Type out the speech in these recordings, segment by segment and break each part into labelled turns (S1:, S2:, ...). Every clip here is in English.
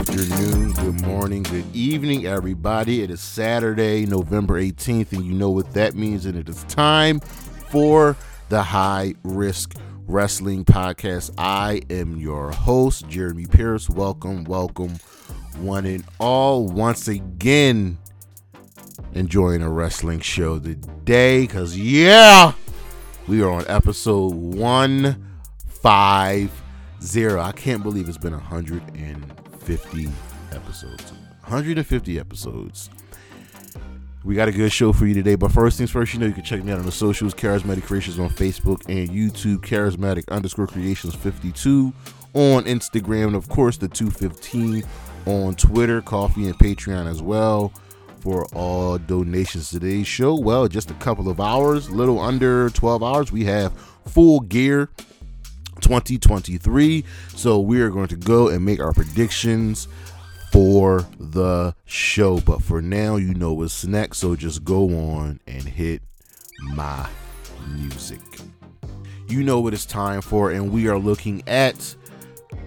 S1: afternoon, good morning, good evening, everybody. It is Saturday, November 18th, and you know what that means. And it is time for the High Risk Wrestling Podcast. I am your host, Jeremy Pierce. Welcome, welcome, one and all. Once again, enjoying a wrestling show today, because yeah, we are on episode 150. I can't believe it's been 150 episodes. 150 episodes. We got a good show for you today, but first things first, you know you can check me out on the socials, Charismatic Creations on Facebook and YouTube, Charismatic underscore Creations 52 on Instagram, and of course the 215 on Twitter, Ko-fi and Patreon as well for all donations today's show. Well, just a couple of hours, little under 12 hours, we have full gear 2023. So we are going to go and make our predictions for the show. But for now, you know what's next. So just go on and hit my music. You know what it's time for, and we are looking at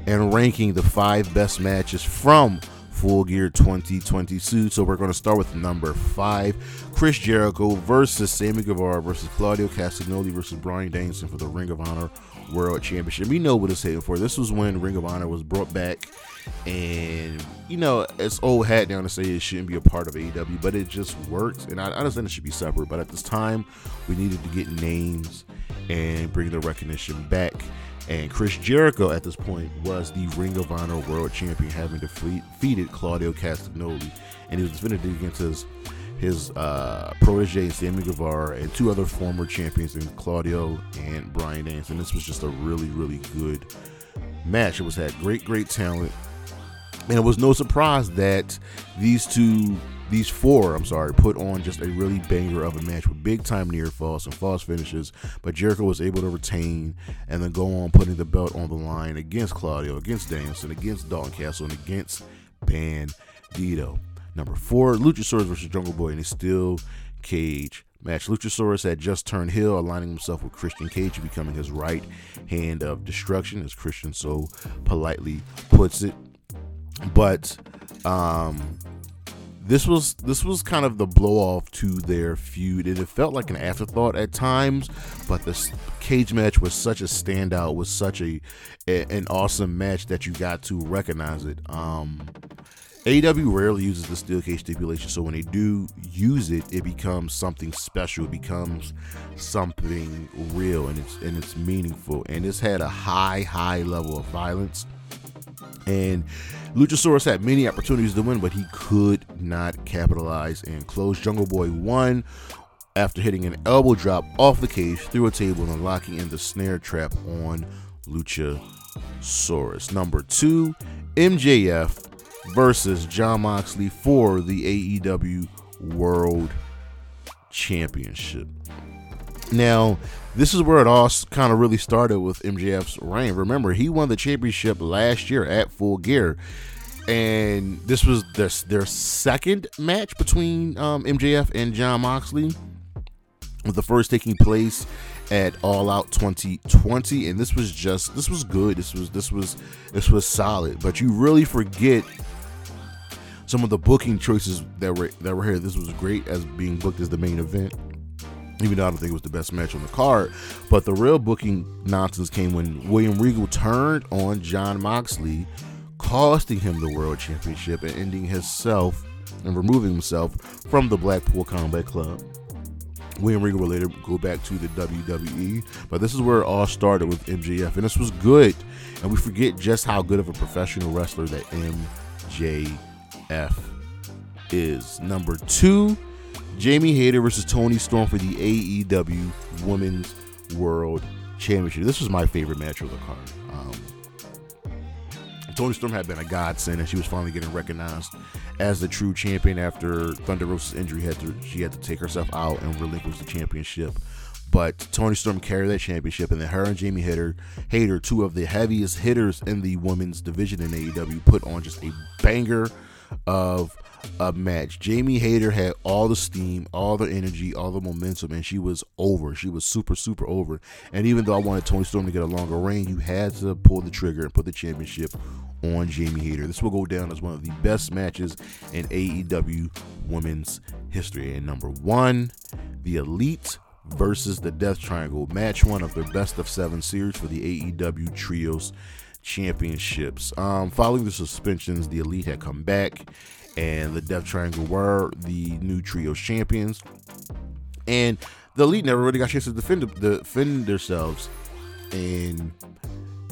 S1: and ranking the five best matches from Full Gear 2022. So we're going to start with number five Chris Jericho versus Sammy Guevara versus Claudio Castagnoli versus Bryan Danielson for the Ring of Honor World Championship. We know what it's hitting for. This was when Ring of Honor was brought back, and you know, it's old hat down to say it shouldn't be a part of AEW, but it just works. And I understand it should be separate, but at this time, we needed to get names and bring the recognition back. And Chris Jericho at this point was the Ring of Honor World Champion, having defeated Claudio Castagnoli, and he was defending against his his uh, protege Sammy Guevara and two other former champions in Claudio and Bryan Danielson. This was just a really, really good match. It was had great, great talent, and it was no surprise that these two, these four, I'm sorry, put on just a really banger of a match with big time near falls and false finishes. But Jericho was able to retain and then go on putting the belt on the line against Claudio, against Danielson, against Dalton Castle, and against Bandito. Number four, Luchasaurus versus Jungle Boy in a steel cage match. Luchasaurus had just turned heel, aligning himself with Christian Cage, becoming his right hand of destruction, as Christian so politely puts it. But um, this was this was kind of the blow off to their feud, it felt like an afterthought at times. But the cage match was such a standout, was such a, a an awesome match that you got to recognize it. Um, AEW rarely uses the steel cage stipulation, so when they do use it, it becomes something special. It becomes something real, and it's and it's meaningful. And it's had a high, high level of violence. And Luchasaurus had many opportunities to win, but he could not capitalize and close. Jungle Boy won after hitting an elbow drop off the cage through a table and locking in the snare trap on Luchasaurus. Number two, MJF versus Jon Moxley for the AEW World Championship. Now, this is where it all kind of really started with MJF's reign. Remember, he won the championship last year at Full Gear, and this was their, their second match between um, MJF and Jon Moxley, the first taking place at All Out 2020, and this was just this was good. This was this was this was solid. But you really forget some of the booking choices that were that were here. This was great as being booked as the main event. Even though I don't think it was the best match on the card, but the real booking nonsense came when William Regal turned on Jon Moxley, costing him the world championship and ending himself and removing himself from the Blackpool Combat Club. William Regal will later go back to the WWE, but this is where it all started with MJF, and this was good. And we forget just how good of a professional wrestler that MJF is number two. Jamie Hayter versus Toni Storm for the AEW Women's World Championship. This was my favorite match of the card. Um, Toni Storm had been a godsend, and she was finally getting recognized as the true champion after Thunder Rosa's injury. Had to she had to take herself out and relinquish the championship. But Toni Storm carried that championship, and then her and Jamie Hayter, Hayter, two of the heaviest hitters in the women's division in AEW, put on just a banger of a match. Jamie Hayter had all the steam, all the energy, all the momentum, and she was over. She was super, super over. And even though I wanted Toni Storm to get a longer reign, you had to pull the trigger and put the championship on Jamie Hayter. This will go down as one of the best matches in AEW women's history. And number one, the Elite versus the Death Triangle, match one of their best of seven series for the AEW Trios Championships. Um, following the suspensions, the Elite had come back, and the Death Triangle were the new trio champions. And the Elite never really got a chance to defend defend themselves, and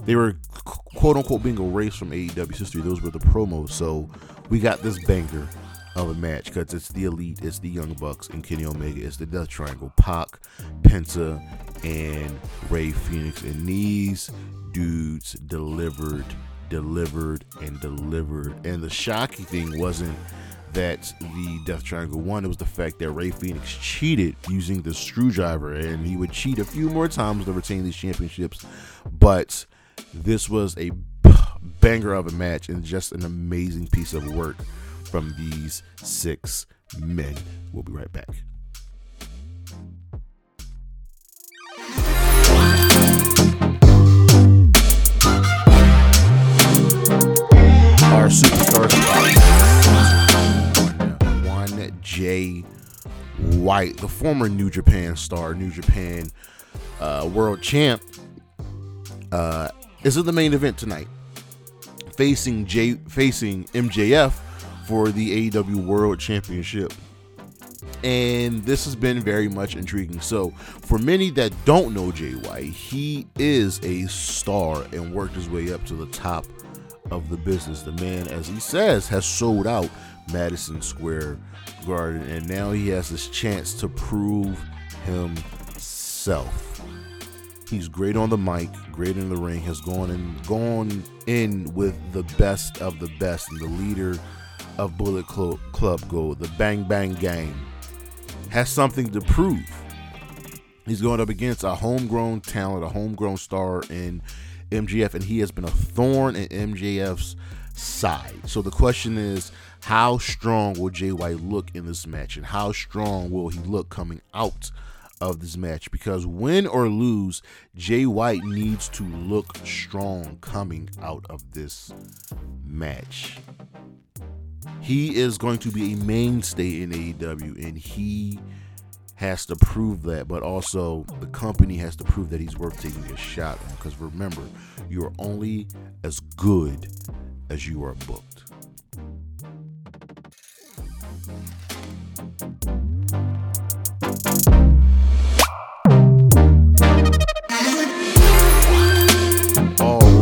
S1: they were quote unquote being erased from AEW's history. Those were the promos. So we got this banger of a match because it's the Elite, it's the Young Bucks, and Kenny Omega. It's the Death Triangle, Pac, Penta, and Rey Fenix. And these dudes delivered, delivered, and delivered. And the shocking thing wasn't that the Death Triangle won. It was the fact that Rey Fenix cheated using the screwdriver, and he would cheat a few more times to retain these championships. But this was a banger of a match and just an amazing piece of work from these six men. We'll be right back. Our superstars one Jay White, the former New Japan star, New Japan uh, world champ, uh, is in the main event tonight, facing J facing MJF for the AEW World Championship. And this has been very much intriguing. So, for many that don't know Jay White, he is a star and worked his way up to the top of the business. The man, as he says, has sold out Madison Square Garden, and now he has this chance to prove himself. He's great on the mic, great in the ring. Has gone and gone in with the best of the best, and the leader of Bullet Club, Club Gold, the Bang Bang Gang, has something to prove. He's going up against a homegrown talent, a homegrown star in MJF, and he has been a thorn in MJF's side. So the question is, how strong will Jay White look in this match, and how strong will he look coming out of this match because win or lose, Jay White needs to look strong coming out of this match. He is going to be a mainstay in AEW and he has to prove that, but also the company has to prove that he's worth taking a shot on. Because remember, you're only as good as you are booked.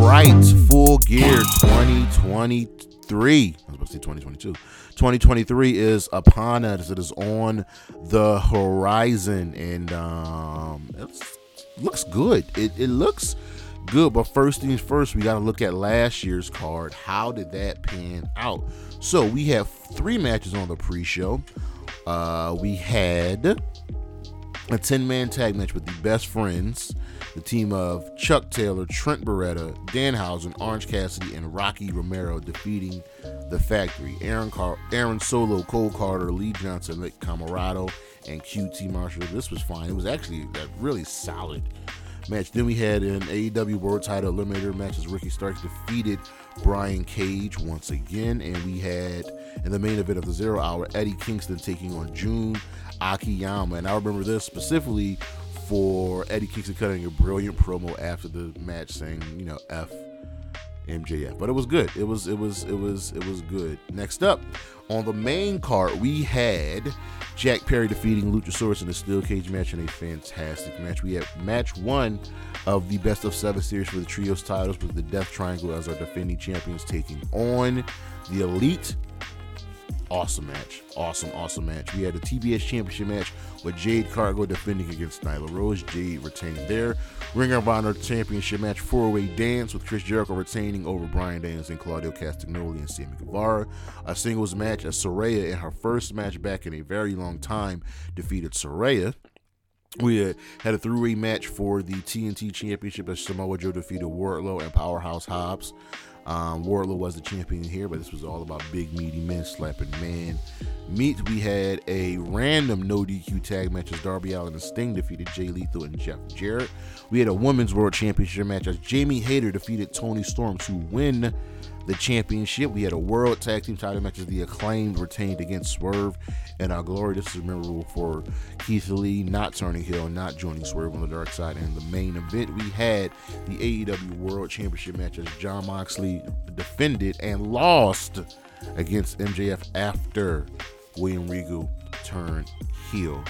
S1: right, full gear 2023. Say 2022. 2023 is upon us. It is on the horizon, and um, it looks good. It, it looks good, but first things first, we got to look at last year's card. How did that pan out? So we have three matches on the pre-show. Uh, we had a 10-man tag match with the best friends the team of Chuck Taylor, Trent Beretta, Danhausen, Orange Cassidy, and Rocky Romero defeating the Factory. Aaron Car- Aaron Solo, Cole Carter, Lee Johnson, Nick Comoroto, and QT Marshall. This was fine. It was actually a really solid match. Then we had an AEW World Title Eliminator match as Ricky Starks defeated Brian Cage once again, and we had in the main event of the Zero Hour Eddie Kingston taking on Jun Akiyama. And I remember this specifically for Eddie Kingston cutting a brilliant promo after the match saying, you know, F MJF. But it was good. It was it was it was it was good. Next up on the main card, we had Jack Perry defeating Luchasaurus in a steel cage match in a fantastic match. We had match one of the best of seven series for the trios titles with the Death Triangle as our defending champions taking on the Elite awesome match. Awesome, awesome match. We had a TBS championship match with Jade Cargill defending against Nyla Rose. Jade retaining there. Ring of Honor championship match four way dance with Chris Jericho retaining over Bryan Danielson, Claudio Castagnoli, and Sammy Guevara. A singles match as Soraya, in her first match back in a very long time defeated Saraya. We had, a three-way match for the TNT Championship as Samoa Joe defeated Wardlow and Powerhouse Hobbs. Um, Wardlow was the champion here, but this was all about big, meaty men slapping man. Meet, we had a random no DQ tag match as Darby Allin and Sting defeated Jay Lethal and Jeff Jarrett. We had a women's world championship match as Jamie Hayter defeated Toni Storm to win the championship. We had a world tag team title matches. The acclaimed retained against Swerve and our glory. This is memorable for Keith Lee not turning heel, not joining Swerve on the dark side. And the main event, we had the AEW World Championship match as Jon Moxley defended and lost against MJF after William Regal turned heel.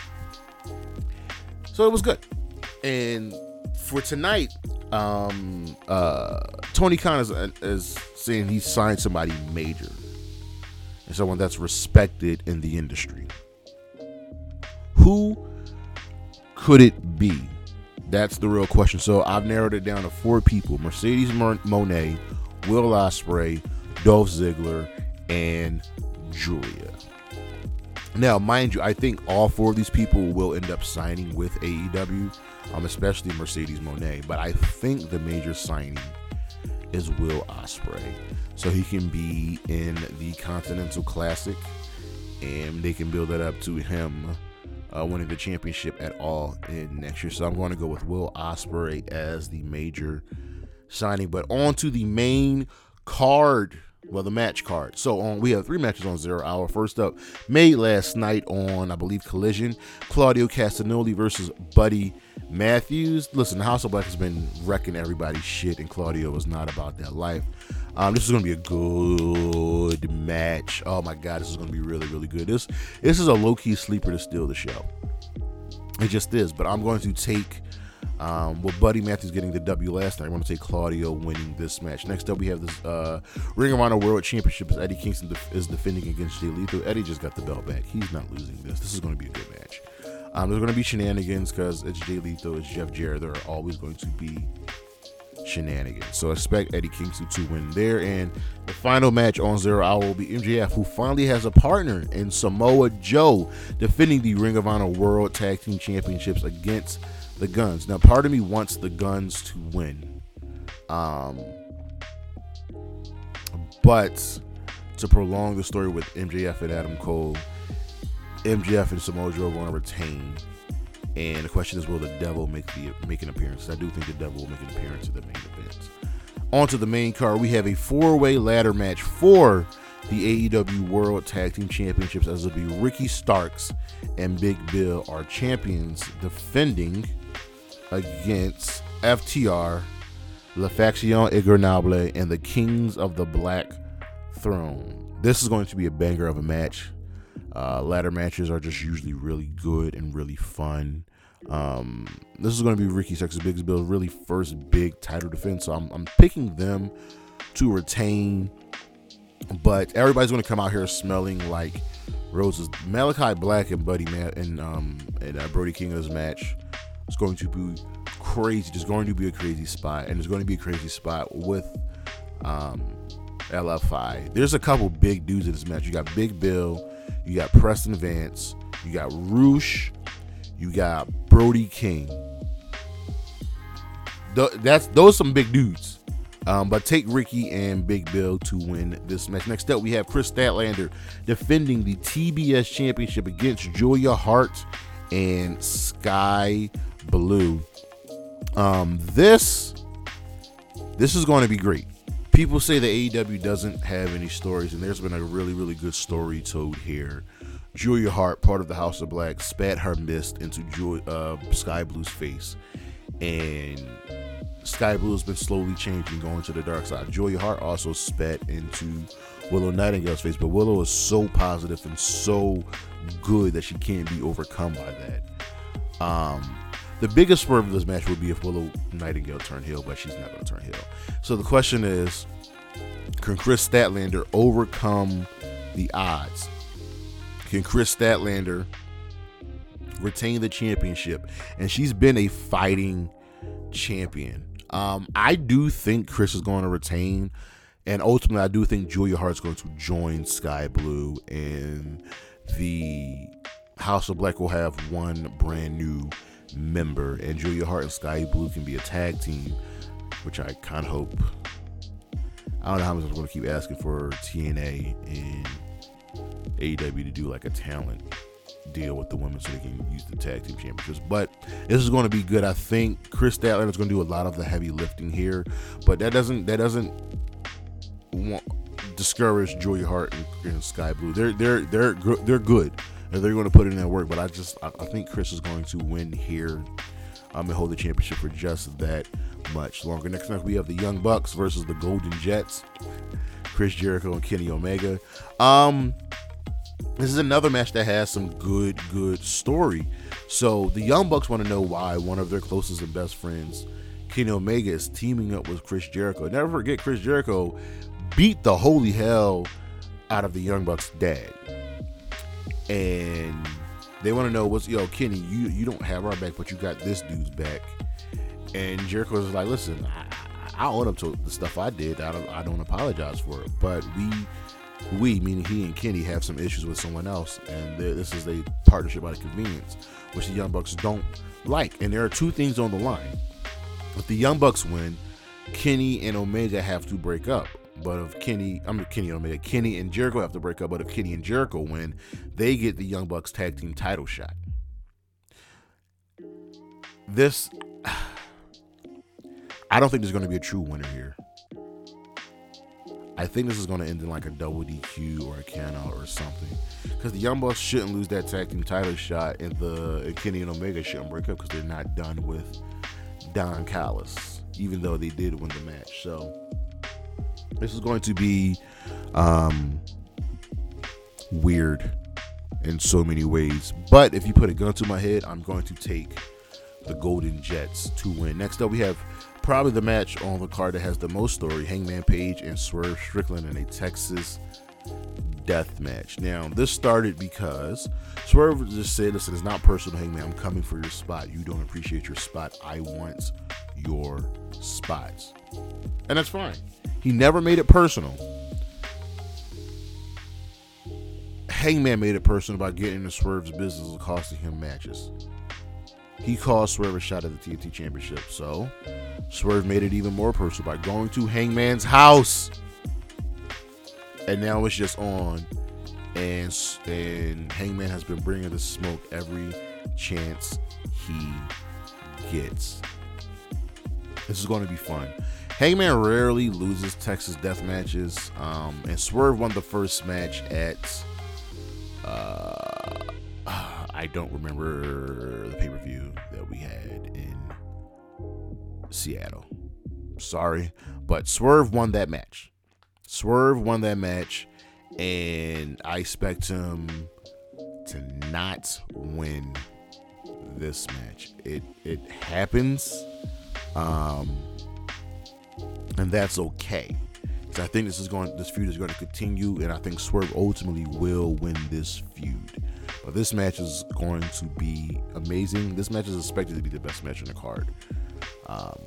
S1: So it was good. And for tonight, um, uh, Tony Khan is, is saying he signed somebody major and someone that's respected in the industry. Who could it be? That's the real question. So I've narrowed it down to four people: Mercedes Moné, Will Ospreay, Dolph Ziggler, and Giulia. Now, mind you, I think all four of these people will end up signing with AEW, um, especially Mercedes Moné. But I think the major signing is Will Ospreay, so he can be in the Continental Classic, and they can build that up to him uh, winning the championship at all in next year. So I'm going to go with Will Ospreay as the major signing. But on to the main card well, the match card. So on, we have three matches on Zero Hour. First up, made last night on I believe Collision, Claudio Castagnoli versus Buddy Matthews. Listen, House of Black has been wrecking everybody's shit, and Claudio was not about that life. Um, this is gonna be a good match. Oh my god, this is gonna be really, really good. This this is a low key sleeper to steal the show. It just is, but I'm going to take um, with Buddy Matthews getting the W last night, I want to say Claudio winning this match. Next up, we have this uh, Ring of Honor World Championship as Eddie Kingston def- is defending against Jay Lethal. Eddie just got the belt back. He's not losing this. This is going to be a good match. Um, there's going to be shenanigans because it's Jay Lethal, it's Jeff Jarrett. There are always going to be shenanigans. So expect Eddie Kingston to win there. And the final match on Zero Hour will be MJF, who finally has a partner in Samoa Joe, defending the Ring of Honor World Tag Team Championships against the Gunns. Now, part of me wants the Gunns to win. Um, but to prolong the story with MJF and Adam Cole, MJF and Samoa Joe are going to retain. And the question is, will the Devil make the make an appearance? I do think the Devil will make an appearance at the main event. On to the main card, we have a four-way ladder match for the AEW World Tag Team Championships, as it'll be Ricky Starks and Big Bill are champions, defending against FTR, La Faccion Ingobernable, and the Kings of the Black Throne. This is going to be a banger of a match. Uh, ladder matches are just usually really good and really fun. Um, this is going to be Ricky Texas Big Bill's really first big title defense, so I'm, I'm picking them to retain. But everybody's going to come out here smelling like roses. Malachi Black and Buddy Matt and um and uh, Brody King in this match it's going to be crazy. There's going to be a crazy spot, and there's going to be a crazy spot with um, LFI. There's a couple big dudes in this match. You got Big Bill, you got Preston Vance, you got Rush, you got Brody King. that's those some big dudes. Um, but take Ricky and Big Bill to win this match. Next up, we have Kris Statlander defending the TBS Championship against Julia Hart and Skye Blue. Um, this this is going to be great. People say the AEW doesn't have any stories, and there's been a really, really good story told here. Julia Hart, part of the House of Black, spat her mist into uh, Skye Blue's face, and Skye Blue has been slowly changing, going to the dark side. Julia Hart also spat into Willow Nightingale's face, but Willow is so positive and so good that she can't be overcome by that. Um, the biggest swerve of this match would be if Willow Nightingale turned heel, but she's not going to turn heel. So the question is, can Kris Statlander overcome the odds? Can Kris Statlander retain the championship? And she's been a fighting champion. Um, I do think Kris is going to retain, and ultimately, I do think Julia Hart's going to join Skye Blue, and the House of Black will have one brand new member, and Julia Hart and Skye Blue can be a tag team, which I kind of hope. I don't know how much I'm going to keep asking for TNA and AEW to do like a talent deal with the women so they can use the tag team championships. But this is going to be good. I think Kris Statlander is going to do a lot of the heavy lifting here, but that doesn't that doesn't want, discourage Julia Hart and, and Skye Blue. They're they're they're they're good, and they're going to put in that work. But I just I, I think Kris is going to win here. I'm gonna hold the championship for just that much longer. Next up, we have the Young Bucks versus the Golden Jets. Chris Jericho and Kenny Omega. Um, this is another match that has some good, good story. So the Young Bucks want to know why one of their closest and best friends, Kenny Omega, is teaming up with Chris Jericho. Never forget, Chris Jericho beat the holy hell out of the Young Bucks' dad, and they want to know what's yo Kenny, you you don't have our back, but you got this dude's back. And Jericho was like, listen, I, I own up to the stuff I did. I don't I don't apologize for it, but we we, meaning he and Kenny, have some issues with someone else, and this is a partnership out of convenience, which the Young Bucks don't like. And there are two things on the line. If the Young Bucks win, Kenny and Omega have to break up. But if Kenny, I'm mean, Kenny Omega, Kenny and Jericho have to break up. But if Kenny and Jericho win, they get the Young Bucks tag team title shot. This, I don't think there's going to be a true winner here. I think this is going to end in like a double DQ or a count out or something. Because the Young Bucks shouldn't lose that tag team title shot, and the and Kenny and Omega shouldn't break up because they're not done with Don Callis, even though they did win the match. So this is going to be um, weird in so many ways. But if you put a gun to my head, I'm going to take the Golden Jets to win. Next up, we have probably the match on the card that has the most story Hangman Page and Swerve Strickland in a Texas death match. Now, this started because Swerve just said, Listen, it's not personal, Hangman. I'm coming for your spot. You don't appreciate your spot. I want your spots. And that's fine. He never made it personal. Hangman made it personal by getting into Swerve's business and costing him matches. He caused Swerve a shot at the TNT Championship. So, Swerve made it even more personal by going to Hangman's house. And now it's just on. And, and Hangman has been bringing the smoke every chance he gets. This is going to be fun. Hangman rarely loses Texas death matches. Um, and Swerve won the first match at. Uh, I don't remember the pay per view that we had in Seattle. Sorry, but Swerve won that match. Swerve won that match, and I expect him to not win this match. It it happens, um, and that's okay. I think this is going, this feud is going to continue, and I think Swerve ultimately will win this feud. But this match is going to be amazing. This match is expected to be the best match on the card. Um,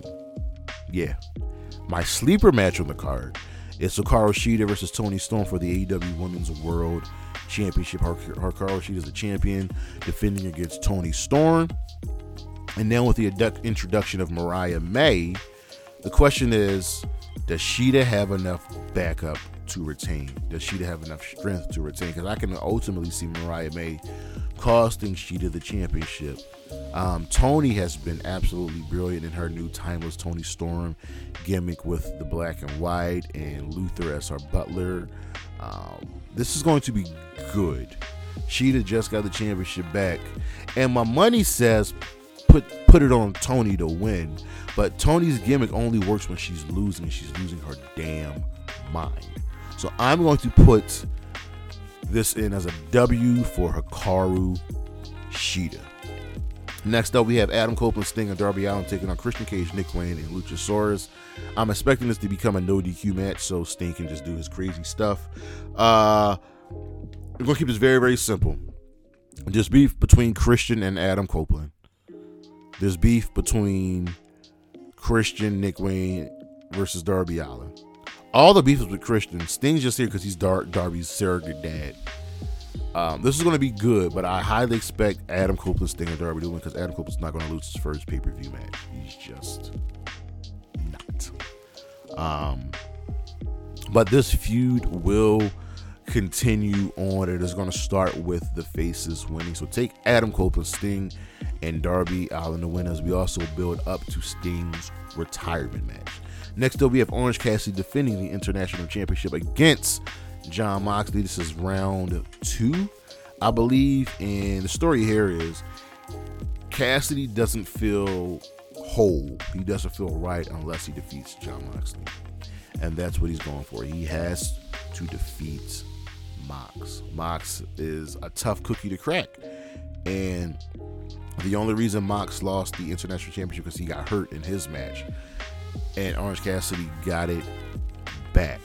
S1: yeah. My sleeper match on the card is Hikaru Shida versus Toni Storm for the AEW Women's World Championship. Hikaru Shida is the champion, defending against Toni Storm. And now with the introduction of Mariah May, the question is, does Shida have enough backup to retain? Does Shida have enough strength to retain? Because I can ultimately see Mariah May costing Shida the championship. Um, Toni has been absolutely brilliant in her new timeless Toni Storm gimmick with the black and white and Luther as her butler. Um, this is going to be good. Shida just got the championship back, and my money says put put it on Toni to win. But Toni's gimmick only works when she's losing. She's losing her damn mind. So I'm going to put this in as a W for Hikaru Shida. Next up, we have Adam Copeland, Sting, and Darby Allin taking on Christian Cage, Nick Wayne, and Luchasaurus. I'm expecting this to become a no DQ match, so Sting can just do his crazy stuff. Uh, we're gonna keep this very, very simple. Just beef between Christian and Adam Copeland. There's beef between Christian, Nick Wayne versus Darby Allin. All the beef is with Christian. Sting's just here because he's Dar- Darby's surrogate dad. Um, this is going to be good, but I highly expect Adam Copeland, Sting, and Darby to win because Adam Copeland's not going to lose his first pay per view match. He's just not. Um, but this feud will continue on. It is going to start with the faces winning. So take Adam Copeland, Sting, and Darby Allin the winners. We also build up to Sting's retirement match. Next up, we have Orange Cassidy defending the International Championship against Jon Moxley. This is round two, I believe. And the story here is Cassidy doesn't feel whole. He doesn't feel right unless he defeats Jon Moxley. And that's what he's going for. He has to defeat Mox. Mox is a tough cookie to crack. And the only reason Mox lost the international championship because he got hurt in his match. And Orange Cassidy got it back.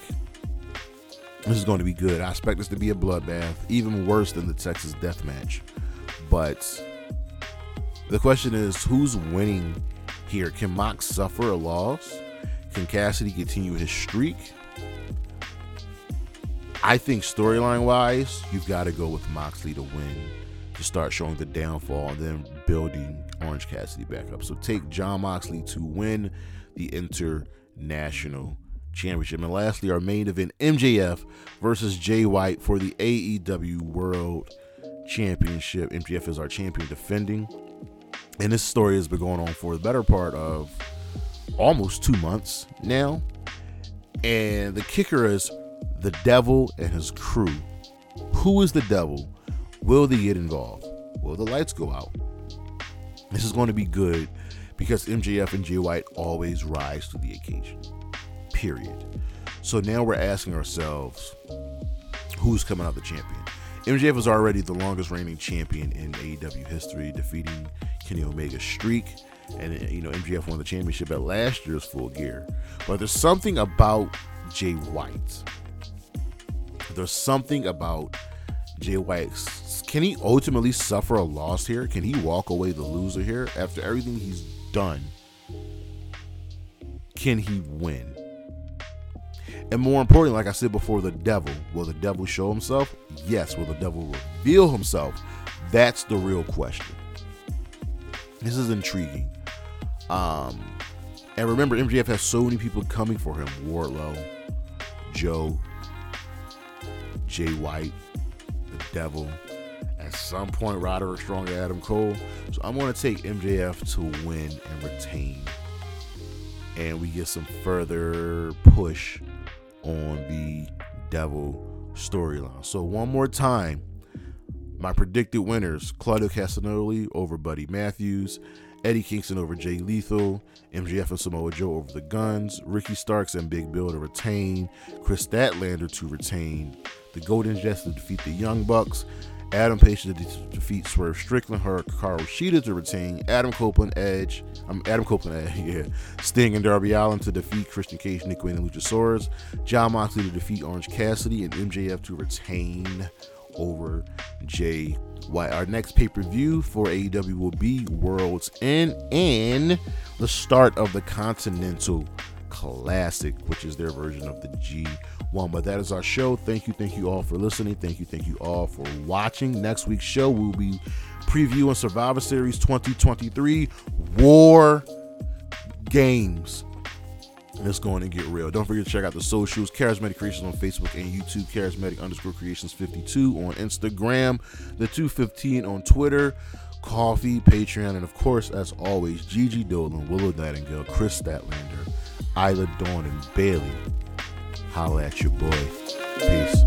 S1: This is going to be good. I expect this to be a bloodbath, even worse than the Texas Death Match. But the question is who's winning here? Can Mox suffer a loss? Can Cassidy continue his streak? I think storyline wise, you've got to go with Moxley to win to start showing the downfall and then building Orange Cassidy back up. So take Jon Moxley to win the International Championship. And lastly, our main event MJF versus Jay White for the AEW World Championship. MJF is our champion defending. And this story has been going on for the better part of almost two months now. And the kicker is the devil and his crew. Who is the devil? Will they get involved? Will the lights go out? This is going to be good because MJF and Jay White always rise to the occasion. Period. So now we're asking ourselves who's coming out the champion? MJF is already the longest reigning champion in AEW history, defeating Kenny Omega's streak. And, you know, MJF won the championship at last year's full gear. But there's something about Jay White there's something about Jay White. Can he ultimately suffer a loss here? Can he walk away the loser here after everything he's done? Can he win? And more importantly, like I said before, the devil. Will the devil show himself? Yes. Will the devil reveal himself? That's the real question. This is intriguing. Um, and remember, MJF has so many people coming for him Wardlow, Joe, Jay White, the Devil, at some point Roderick Strong, Adam Cole. So I'm going to take MJF to win and retain, and we get some further push on the Devil storyline. So one more time, my predicted winners: Claudio Castagnoli over Buddy Matthews. Eddie Kingston over Jay Lethal, MJF and Samoa Joe over the Gunns, Ricky Starks and Big Bill to retain, Kris Statlander to retain, the Golden Jets to defeat the Young Bucks, Adam Page to defeat Swerve Strickland, Hikaru Shida to retain, Adam Copeland Edge, um, Adam Copeland Edge, yeah, Sting and Darby Allin to defeat Christian Cage, Nick Wayne, and Luchasaurus, Jon Moxley to defeat Orange Cassidy, and MJF to retain over Jay White. Our next pay per view for AEW will be World's End and the start of the Continental Classic, which is their version of the G1. But that is our show. Thank you, thank you all for listening. Thank you, thank you all for watching. Next week's show, we'll be previewing Survivor Series 2023 War Games. It's going to get real. Don't forget to check out the socials, Charismatic Creations on Facebook and YouTube, Charismatic underscore Creations 52 on Instagram, the 215 on Twitter, Ko-fi, Patreon, and of course, as always, Gigi Dolan, Willow Nightingale, Kris Statlander, Isla Dawn, and Bayley. Holla at your boy. Peace.